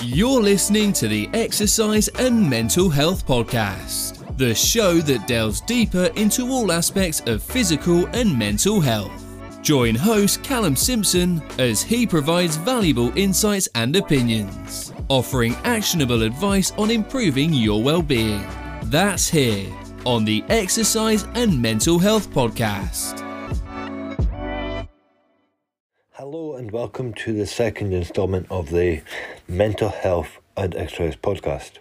You're listening to the Exercise and Mental Health Podcast, the show that delves deeper into all aspects of physical and mental health. Join host Calum Simpson as he provides valuable insights and opinions, offering actionable advice on improving your well-being. That's here on the Exercise and Mental Health Podcast. Hello and welcome to the second installment of the Mental Health and Exercise podcast.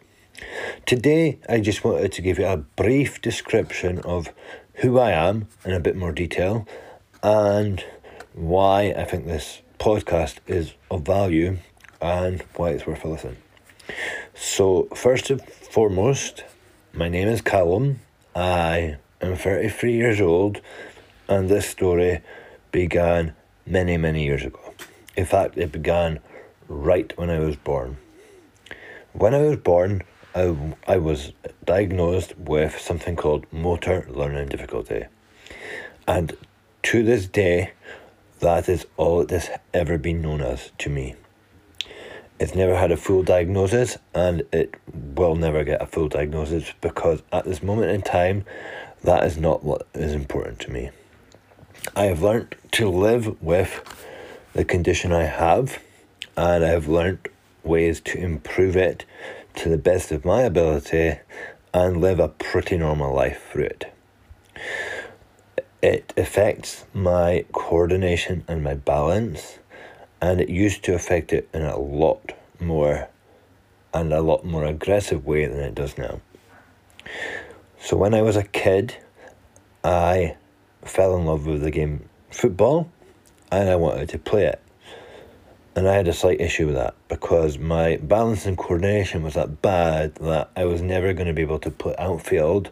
Today, I just wanted to give you a brief description of who I am in a bit more detail and why I think this podcast is of value and why it's worth a listen. So, first and foremost, my name is Calum. I am 33 years old, and this story began many, many years ago. In fact, it began right when I was born. When I was born, I, I was diagnosed with something called motor learning difficulty. And to this day, that is all it has ever been known as to me. It's never had a full diagnosis and it will never get a full diagnosis because at this moment in time, that is not what is important to me. I have learned to live with the condition I have and I have learnt ways to improve it to the best of my ability and live a pretty normal life through it. It affects my coordination and my balance and it used to affect it in a lot more and a lot more aggressive way than it does now. So when I was a kid, I fell in love with the game football and I wanted to play it. And I had a slight issue with that because my balance and coordination was that bad that I was never going to be able to play outfield.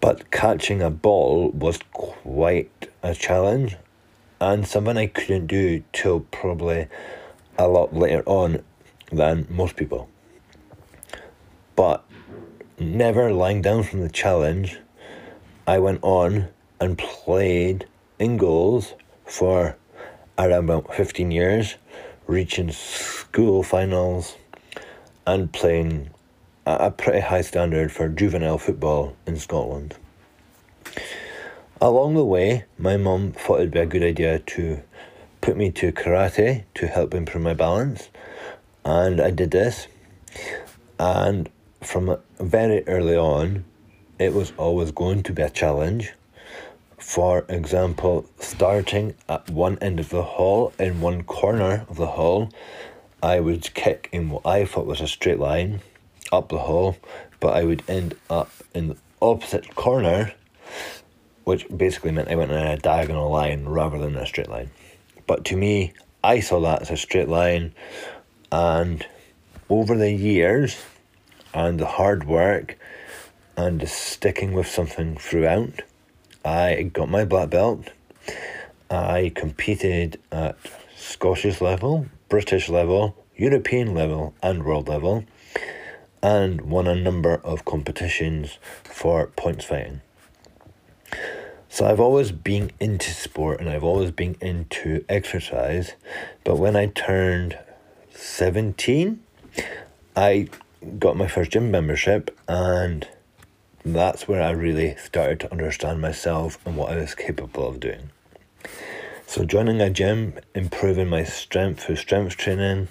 But catching a ball was quite a challenge and something I couldn't do till probably a lot later on than most people. But never lying down from the challenge, I went on and played in goals for around about 15 years, reaching school finals and playing at a pretty high standard for juvenile football in Scotland. Along the way, my mum thought it'd be a good idea to put me to karate to help improve my balance, and I did this. And from very early on, it was always going to be a challenge. For example, starting at one end of the hall, in one corner of the hall, I would kick in what I thought was a straight line up the hall, but I would end up in the opposite corner which basically meant I went in a diagonal line rather than a straight line. But to me, I saw that as a straight line, and over the years and the hard work and the sticking with something throughout, I got my black belt. I competed at Scottish level, British level, European level, and world level, and won a number of competitions for points fighting. So I've always been into sport and I've always been into exercise, but when I turned 17, I got my first gym membership and that's where I really started to understand myself and what I was capable of doing. So joining a gym, improving my strength through strength training,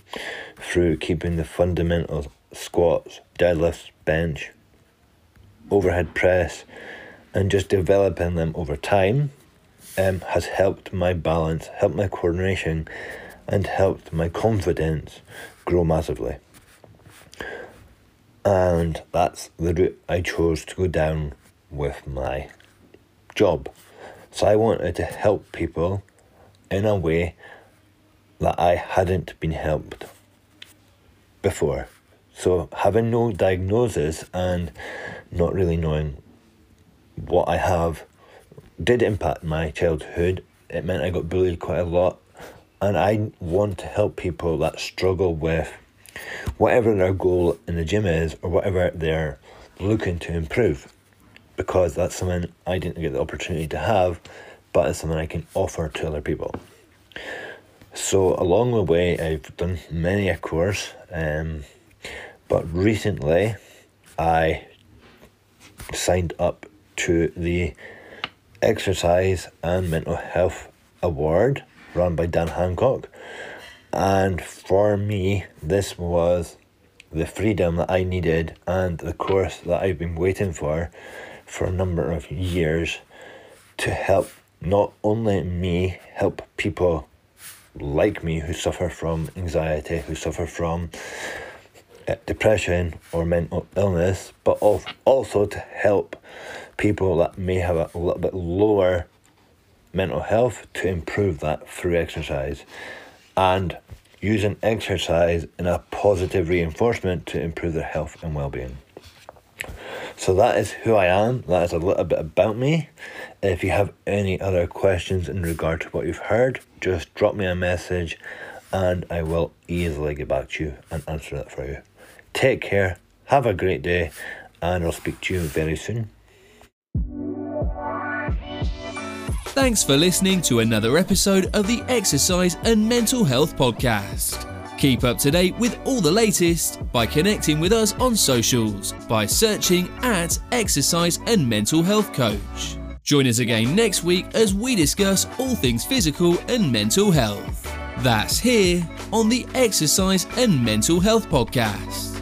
through keeping the fundamentals squats, deadlifts, bench, overhead press, and just developing them over time um, has helped my balance, helped my coordination, and helped my confidence grow massively. And that's the route I chose to go down with my job. So I wanted to help people in a way that I hadn't been helped before. So having no diagnosis and not really knowing what I have did impact my childhood. It meant I got bullied quite a lot. And I want to help people that struggle with whatever their goal in the gym is or whatever they're looking to improve. Because that's something I didn't get the opportunity to have, but it's something I can offer to other people. So along the way, I've done many a course, um, but recently I signed up to the Exercise and Mental Health Award run by Dan Hancock. And for me, this was the freedom that I needed and the course that I've been waiting for for a number of years to help not only me help people like me who suffer from anxiety, who suffer from uh, depression or mental illness, but also to help people that may have a little bit lower mental health to improve that through exercise and using exercise in a positive reinforcement to improve their health and well-being. So that is who I am. That is a little bit about me. If you have any other questions in regard to what you've heard, just drop me a message and I will easily get back to you and answer that for you. Take care, have a great day, and I'll speak to you very soon. Thanks for listening to another episode of the Exercise and Mental Health Podcast. Keep up to date with all the latest by connecting with us on socials by searching at Exercise and Mental Health Coach. Join us again next week as we discuss all things physical and mental health. That's here on the Exercise and Mental Health Podcast.